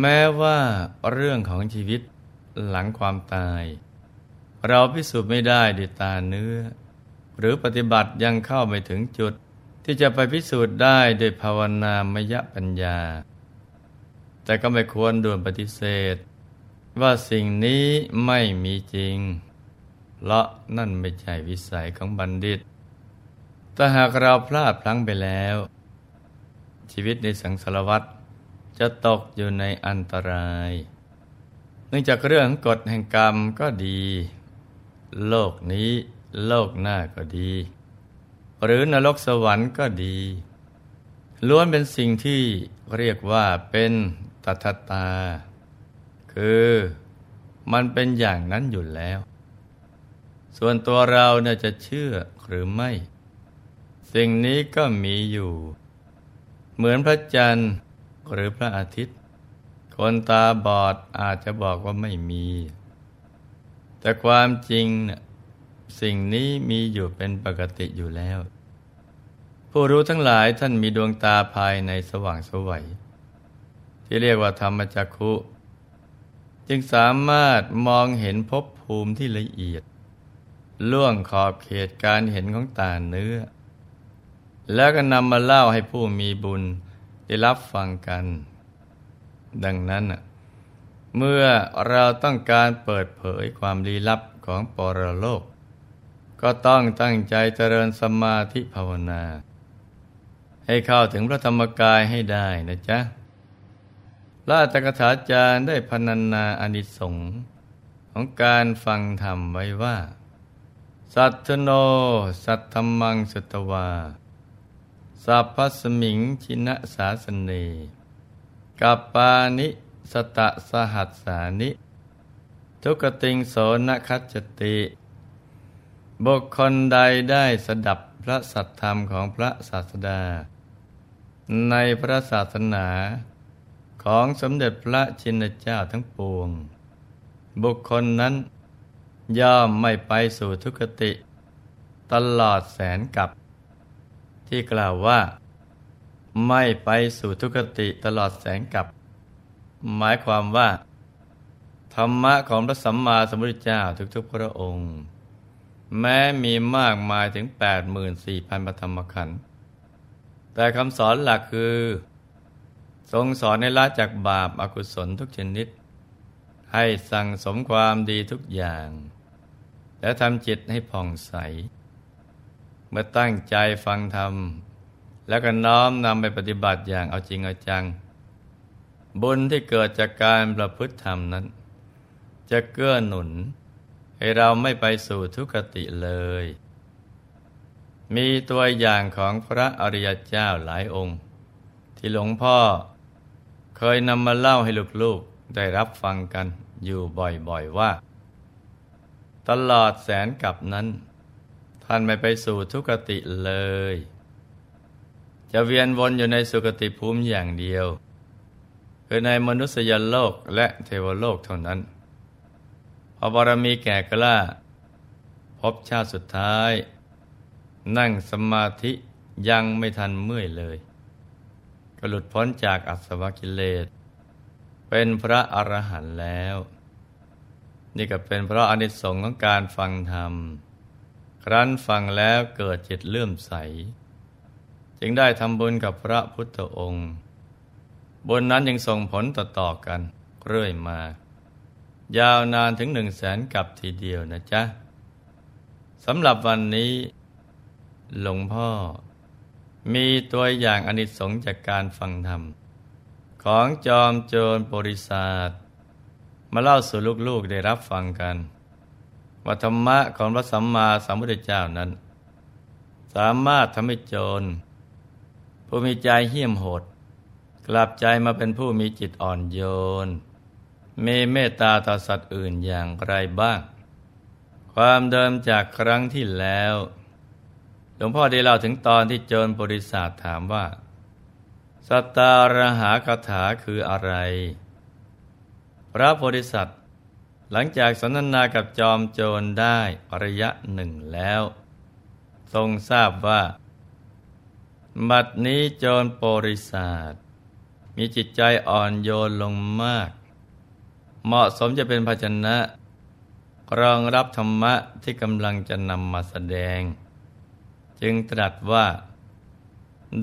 แม้ว่าเรื่องของชีวิตหลังความตาย เราพิสูจน์ไม่ได้ด้วยตาเนื้อ หรือปฏิบัติยังเข้าไม่ถึงจุด ที่จะไปพิสูจน์ได้ด้วยภาวนามยปัญญา แต่ก็ไม่ควรด่วนปฏิเสธ ว่าสิ่งนี้ไม่มีจริงเพราะนั่นไม่ใช่วิสัยของบัณฑิต แต่หากเราพลาดพลั้งไปแล้ว ชีวิตในสังสารวัฏ จะตกอยู่ในอันตราย เนื่องจากเรื่องกฎแห่งกรรมก็ดี โลกนี้โลกหน้าก็ดี หรือนรกสวรรค์ก็ดี ล้วนเป็นสิ่งที่เรียกว่าเป็นตัทตา คือมันเป็นอย่างนั้นอยู่แล้ว ส่วนตัวเราเนี่ยจะเชื่อหรือไม่ สิ่งนี้ก็มีอยู่ เหมือนพระจันทร์ หรือพระอาทิตย์ คนตาบอดอาจจะบอกว่าไม่มี แต่ความจริงสิ่งนี้มีอยู่เป็นปกติอยู่แล้ว ผู้รู้ทั้งหลายท่านมีดวงตาภายในสว่างสวัย ที่เรียกว่าธรรมจักขุ จึงสามารถมองเห็นภพภูมิที่ละเอียด ล่วงขอบเขตการเห็นของตาเนื้อ แล้วก็นำมาเล่าให้ผู้มีบุญ ได้รับฟังกัน ดังนั้น เมื่อเราต้องการเปิดเผยความลี้ลับของปรโลก ก็ต้องตั้งใจเจริญสมาธิภาวนา ให้เข้าถึงพระธรรมกายให้ได้นะจ๊ะพระตกถาจารย์ได้พนันนาอนิสงส์ของการฟังธรรมไว้ว่า สัตโน สัตธรรมังสตวา สัพพสมิงชินะสาสเนกัปปานิสตะสหัสสานิ ทุกติงโสนคัจติ บุคคลใดได้สดับพระสัทธรรมของพระศาสดา ในพระศาสนาของสมเด็จพระชินเจ้าทั้งปวง บุคคลนั้นย่อมไม่ไปสู่ทุกติ ตลอดแสนกับ ที่กล่าวว่า ไม่ไปสู่ทุกติตลอดแสงกับ หมายความว่า ธรรมะของพระสัมมาสัมพุทธเจ้าทุกๆพระองค์ แม้มีมากมายถึง 84,000พระธรรมขันธ์แต่คำสอนหลักคือ ทรงสอนในละจากบาปอากุศลทุกชนิด ให้สั่งสมความดีทุกอย่าง และทำจิตให้ผ่องใส มื่อตั้งใจฟังธรรม แล้วก็น้อมนำไปปฏิบัติอย่างเอาจริงเอาจัง บุญที่เกิดจากการประพฤติธรรมนั้น จะเกื้อหนุน ให้เราไม่ไปสู่ทุกขติเลย มีตัวอย่างของพระอริยเจ้าหลายองค์ ที่หลวงพ่อเคยนำมาเล่าให้ลูกๆได้รับฟังกันอยู่บ่อยๆว่า ตลอดแสนกับนั้น ท่านไม่ไปสู่ทุกติเลย จะเวียนวนอยู่ในสุกติภูมิอย่างเดียว คือในมนุษยโลกและเทวโลกเท่านั้น พอบารมีแก่กล้า พบชาติสุดท้าย นั่งสมาธิยังไม่ทันเมื่อยเลย ก็หลุดพ้นจากอัศวกิเลส เป็นพระอรหันต์แล้ว นี่ก็เป็นเพราะอนิสงส์ของการฟังธรรม ครั้นฟังแล้วเกิดจิตเลื่อมใส จึงได้ทำบุญกับพระพุทธองค์บุญนั้นยังส่งผลต่อๆกันเรื่อยมา ยาวนานถึงหนึ่งแสนกับทีเดียวนะจ๊ะสำหรับวันนี้ หลวงพ่อ มีตัวอย่างอนิสงส์จากการฟังธรรม ของจอมโจรบริษัทมาเล่าสู่ลูกๆได้รับฟังกัน ว่าธรรมะของพระสัมมาสัมพุทธเจ้านั้น สามารถทำให้โจร ผู้มีใจเหี้ยมโหด กลับใจมาเป็นผู้มีจิตอ่อนโยน มีเมตตาต่อสัตว์อื่นอย่างไรบ้าง ความเดิมจากครั้งที่แล้วหลวงพ่อได้เล่าถึงตอนที่โจรบริษัทถามว่า สัตตารหาคาถาคืออะไร พระโพธิสัตว์ หลังจากสนทนากับจอมโจรได้ระยะหนึ่งแล้ว ทรงทราบว่า บัดนี้โจรโปริศาสมีจิตใจอ่อนโยนลงมาก เหมาะสมจะเป็นภาชนะรองรับธรรมะที่กำลังจะนำมาแสดง จึงตรัสว่า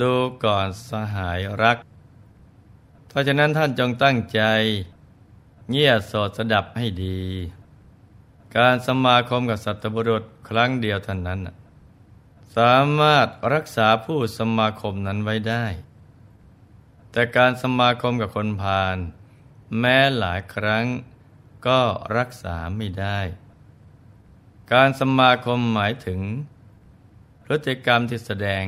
ดูก่อนสหายรัก เพราะฉะนั้นท่านจงตั้งใจ เงียบสดสดับให้ดี การสมาคมกับสัตบุรุษครั้งเดียวเท่านั้น สามารถรักษาผู้สมาคมนั้นไว้ได้ แต่การสมาคมกับคนพาลแม้หลายครั้งก็รักษาไม่ได้ การสมาคมหมายถึงพฤติกรรมที่แสดง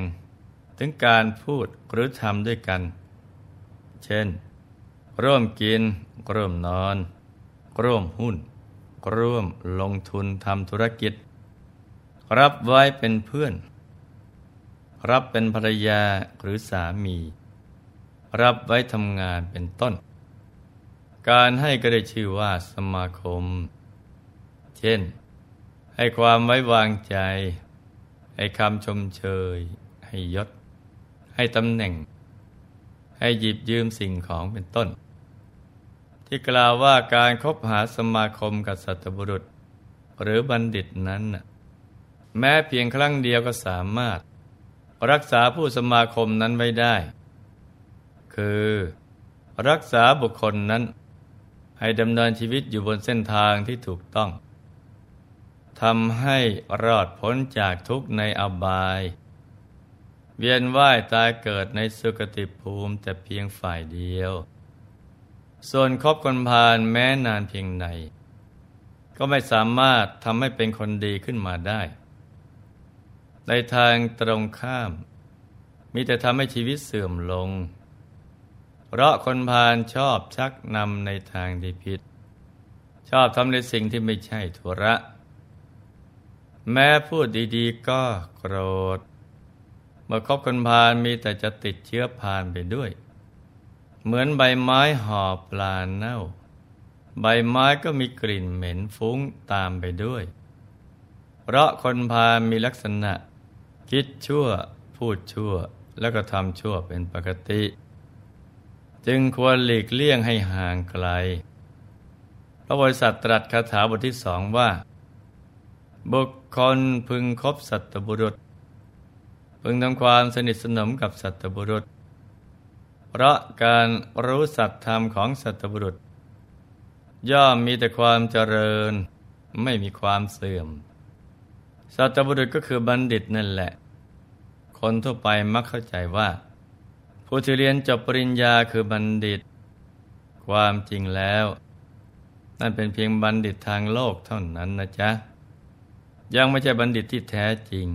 ถึงการพูดหรือทำด้วยกัน เช่น ร่วมกิน ร่วมนอน ร่วมหุ้น ร่วมลงทุนทำธุรกิจ รับไว้เป็นเพื่อน รับเป็นภรรยาหรือสามี รับไว้ทำงานเป็นต้น การให้ก็ได้ชื่อว่าสมาคม เช่น ให้ความไว้วางใจ ให้คำชมเชย ให้ยศ ให้ตำแหน่งให้หยิบยืมสิ่งของเป็นต้น ที่กล่าวว่าการคบหาสมาคมกับสัตบุรุษ หรือบัณฑิตนั้น แม้เพียงครั้งเดียวก็สามารถ รักษาผู้สมาคมนั้นไว้ได้ คือรักษาบุคคลนั้น ให้ดำเนินชีวิตอยู่บนเส้นทางที่ถูกต้องทำให้รอดพ้นจากทุกข์ในอบาย เวียนว่ายตายเกิดในสุคติภูมิแต่เพียงฝ่ายเดียว ส่วนคบคนพาลแม้นานเพียงไหนก็ไม่สามารถทำให้เป็นคนดีขึ้นมาได้ ในทางตรงข้าม มีแต่ทำให้ชีวิตเสื่อมลง เพราะคนพาลชอบชักนำในทางที่ผิด ชอบทำในสิ่งที่ไม่ใช่ธุระ แม้พูดดีๆก็โกรธ เมื่อคบคนพาลมีแต่จะติดเชื้อพาลไปด้วย เหมือนใบไม้ห่อปลาเน่า ใบไม้ก็มีกลิ่นเหม็นฟุ้งตามไปด้วย เพราะคนพามีลักษณะ คิดชั่วพูดชั่วแล้วก็ทำชั่วเป็นปกติ จึงควรหลีกเลี่ยงให้ห่างไกล พระบริษัทตรัสคาถาบทที่สองว่า บุคคลพึงคบสัตบุรุษ พึงทำความสนิทสนมกับสัตบุรุษ เพราะการรู้สัตธรรมของสัตบุรุษ ย่อมมีแต่ความเจริญไม่มีความเสื่อม สัตบุรุษก็คือบัณฑิตนั่นแหละ คนทั่วไปมักเข้าใจว่า ผู้ที่เรียนจบปริญญาคือบัณฑิต ความจริงแล้ว นั่นเป็นเพียงบัณฑิตทางโลกเท่านั้นนะจ๊ะ ยังไม่ใช่บัณฑิตที่แท้จริง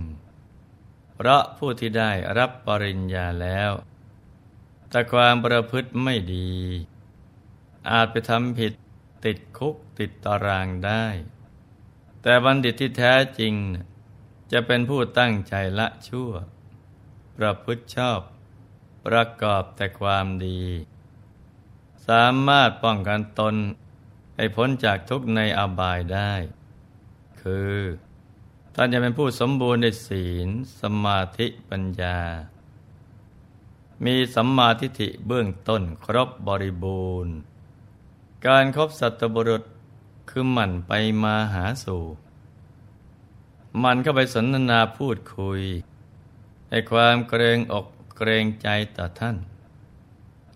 เพราะผู้ที่ได้รับปริญญาแล้ว แต่ความประพฤติไม่ดี อาจไปทำผิดติดคุกติดตารางได้ แต่บัณฑิตที่แท้จริง จะเป็นผู้ตั้งใจละชั่ว ประพฤติชอบ ประกอบแต่ความดี สามารถป้องกันตนให้พ้นจากทุกข์ในอบายได้ คือท่านจะเป็นผู้สมบูรณ์ในศีล สมาธิปัญญา มีสัมมาทิฏฐิเบื้องต้นครบบริบูรณ์ การครบสัตบุรุษคือหมั่นไปมาหาสู่มันเข้าไปสนทนาพูดคุยให้ความเกรงอกเกรงใจต่อท่าน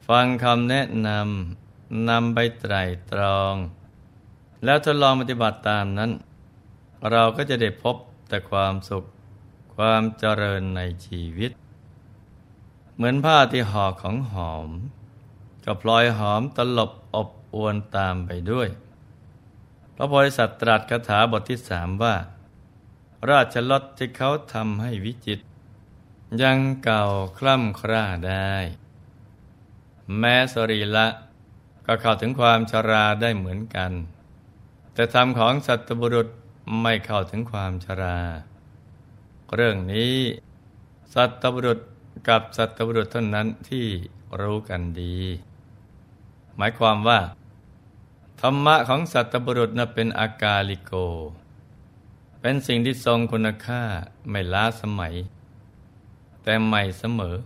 ฟังคำแนะนำนำไปไตรตรอง แล้วทดลองปฏิบัติตามนั้น เราก็จะได้พบแต่ความสุข ความเจริญในชีวิต เหมือนผ้าที่ห่อของหอม ก็พลอยหอมตลบอบอวนตามไปด้วย พระโพธิสัตว์ตรัสคาถาบทที่สามว่า ราชลดที่เขาทำให้วิจิต ยังเก่าคล่ำคร่าได้ แม้สรีละก็เข้าถึงความชราได้เหมือนกัน แต่ธรรมของสัตบุรุษไม่เข้าถึงความชรา เรื่องนี้ สัตบุรุษ กับสัตบุรุษเท่านั้นที่รู้กันดี หมายความว่า ธรรมะของสัตบุรุษนั้นเป็นอากาลิโก เป็นสิ่งที่ทรงคุณค่าไม่ล้าสมัย แต่ใหม่เสมอ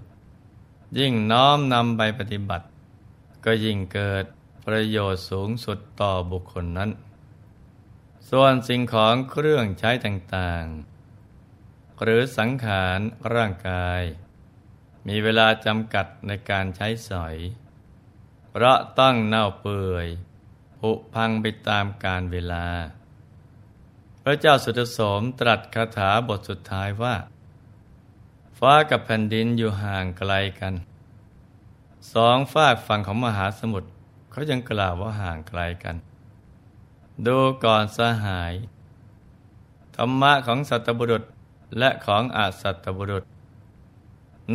ยิ่งน้อมนำไปปฏิบัติ ก็ยิ่งเกิดประโยชน์สูงสุดต่อบุคคลนั้น ส่วนสิ่งของเครื่องใช้ต่างๆ หรือสังขารร่างกาย มีเวลาจำกัดในการใช้สอย เพราะต้องเน่าเปื่อยผุพังไปตามกาลเวลา พระเจ้าสุตโสมตรัสคาถาบทสุดท้ายว่า ฟ้ากับแผ่นดินอยู่ห่างไกลกัน สองฝากฝั่งของมหาสมุทรเขายังกล่าวว่าห่างไกลกัน ดูก่อนสหาย ธรรมะของสัตบุรุษและของอาสัตบุรุษ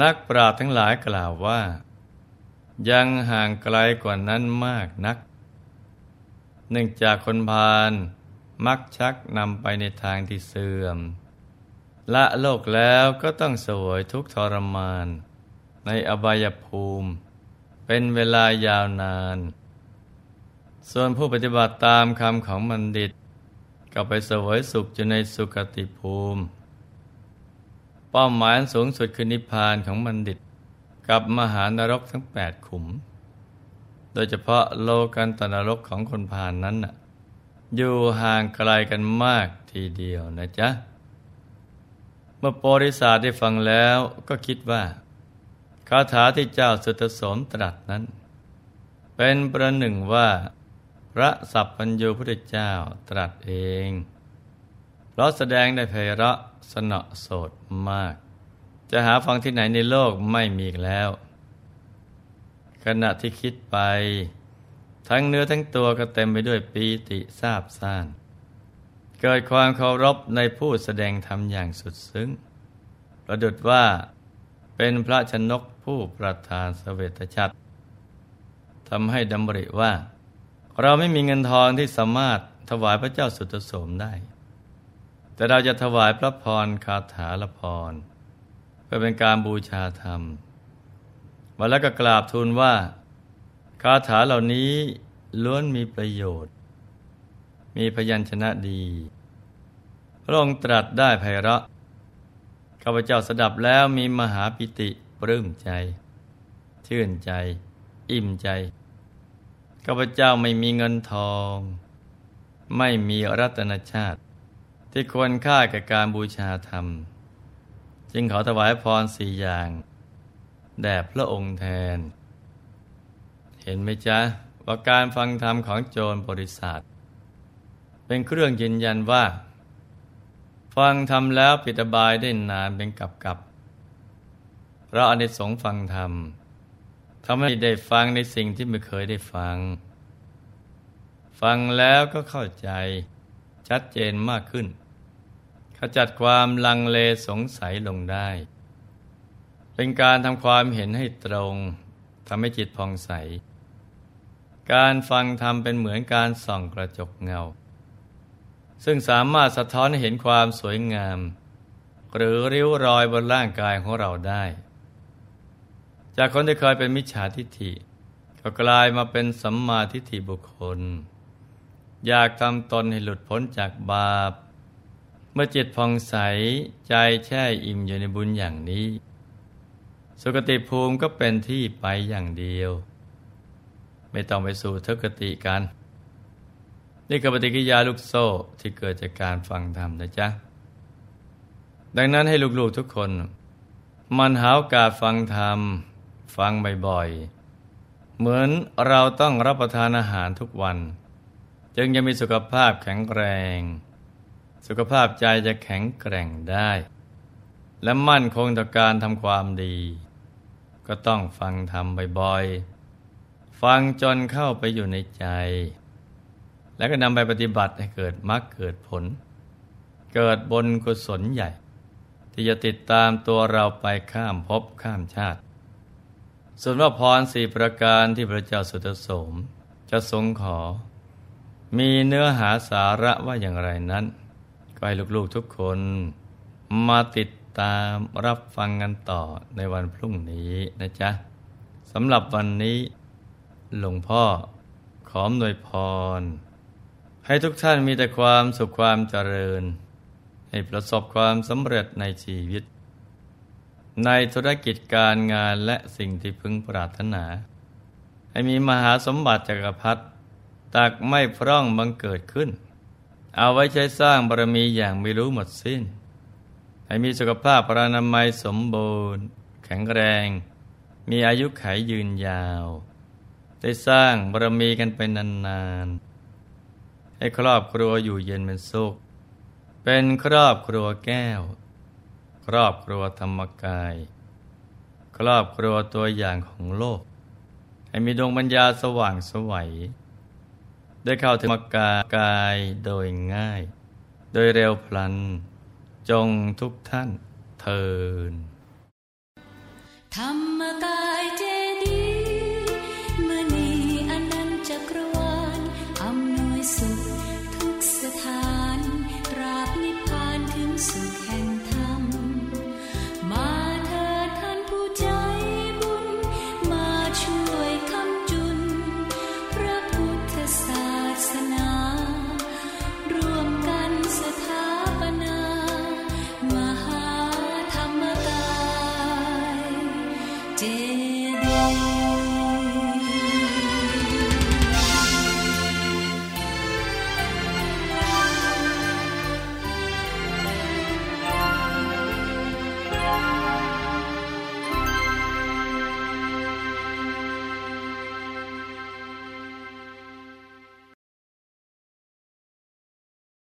นักปราชญ์ทั้งหลายกล่าวว่า ยังห่างไกลกว่านั้นมากนัก เนื่องจากคนพาลมักชักนำไปในทางที่เสื่อม ละโลกแล้วก็ต้องสวยทุกทรมาน ในอบายภูมิ เป็นเวลายาวนาน ส่วนผู้ปฏิบัติตามคำของบัณฑิต ก็ไปสวยสุขอยู่ในสุคติภูมิ เป้าหมายสูงสุดคือนิพพานของบัณฑิต กับมหานรกทั้งแปดขุม โดยเฉพาะโลกันตนรกของคนพานนั้นน่ะอยู่ห่างไกลกันมากทีเดียวนะจ๊ะ เมื่อโปริศาสได้ฟังแล้วก็คิดว่าคาถาที่เจ้าสุตสมตรัสนั้น เป็นประหนึ่งว่า พระสัพพัญญูพุทธเจ้าตรัสเอง เพราะแสดงได้เพระสนอโสดมาก จะหาฟังที่ไหนในโลกไม่มีแล้ว ขณะที่คิดไป ทั้งเนื้อทั้งตัวก็เต็มไปด้วยปีติซาบซ่าน เกิดความเคารพในผู้แสดงธรรมอย่างสุดซึ้ง ประดุดว่าเป็นพระชนกผู้ประธานสเวตฉัตรทำให้ดำริว่า เราไม่มีเงินทองที่สามารถถวายพระเจ้าสุตโสมได้ แต่เราจะถวายพระพรคาถาละพรเพื่อเป็นการบูชาธรรมมาแล้วก็กราบทูลว่าคาถาเหล่านี้ล้วนมีประโยชน์ มีพยัญชนะดี พระองค์ตรัสได้ไพเราะข้าพเจ้าสดับแล้วมีมหาปิติปลื้มใจ ชื่นใจ อิ่มใจข้าพเจ้าไม่มีเงินทอง ไม่มีรัตนชาติ ที่ควรค่าแก่การบูชาธรรม จึงขอถวายพรสี่อย่าง แด่พระองค์แทน เห็นไหมจ๊ะ ว่าการฟังธรรมของโจรบริษัทเป็นเครื่องยืนยันว่า ฟังธรรมแล้วปิดบายได้นานเป็นกับกับเราอนิสงฟังธรรมทำให้ได้ฟังในสิ่งที่ไม่เคยได้ฟัง ฟังแล้วก็เข้าใจชัดเจนมากขึ้น ขจัดความลังเลสงสัยลงได้ เป็นการทำความเห็นให้ตรงทำให้จิตผ่องใส การฟังธรรมเป็นเหมือนการส่องกระจกเงา ซึ่งสามารถสะท้อนหเห็นความสวยงาม หรือริ้วรอยบนร่างกายของเราได้ จากคนที่เคยเป็นมิจฉาทิฏฐิ ก็กลายมาเป็นสัมมาทิฏฐิบุคคล อยากทำตนให้หลุดพ้นจากบาป เมื่อจิตผ่องใสใจแช่อิ่มอยู่ในบุญอย่างนี้ สุคติภูมิก็เป็นที่ไปอย่างเดียว ไม่ต้องไปสู่ทุกติกัน นี่คือปฏิกิยาลูกโซ่ที่เกิดจากการฟังธรรมนะจ๊ะ ดังนั้นให้ลูกๆทุกคน มันหาโอกาสฟังธรรม ฟังบ่อยๆ เหมือนเราต้องรับประทานอาหารทุกวัน จึงจะมีสุขภาพแข็งแรง สุขภาพใจจะแข็งแกร่งได้ และมั่นคงต่อการทำความดี ก็ต้องฟังธรรมบ่อยๆ ฟังจนเข้าไปอยู่ในใจ แล้วก็นำไปปฏิบัติให้เกิดมรรคเกิดผล เกิดบนกุศลใหญ่ ที่จะติดตามตัวเราไปข้ามภพข้ามชาติ ส่วนว่าพรสี่ประการที่พระเจ้าสุตโสม จะทรงขอ มีเนื้อหาสาระว่าอย่างไรนั้น ให้ลูกๆทุกคนมาติดตามรับฟังกันต่อในวันพรุ่งนี้นะจ๊ะสำหรับวันนี้หลวงพ่อขอมนวยพร ให้ทุกท่านมีแต่ความสุขความเจริญ ให้ประสบความสำเร็จในชีวิต ในธุรกิจการงานและสิ่งที่พึงปรารถนา ให้มีมหาสมบัติจักรพรรดิตักไม่พร่องบังเกิดขึ้น เอาไว้ใช้สร้างบารมีอย่างไม่รู้หมดสิ้น ให้มีสุขภาพปรานามัยสมบูรณ์ แข็งแรง มีอายุขัยยืนยาว ได้สร้างบารมีกันไปนานๆ ให้ครอบครัวอยู่เย็นเป็นสุข เป็นครอบครัวแก้ว ครอบครัวธรรมกาย ครอบครัวตัวอย่างของโลก ให้มีดวงปัญญาสว่างสวัย ได้เข้าถึงมกากายโดยง่าย โดยเร็วพลัน จงทุกท่านเทินธรรมกายเจ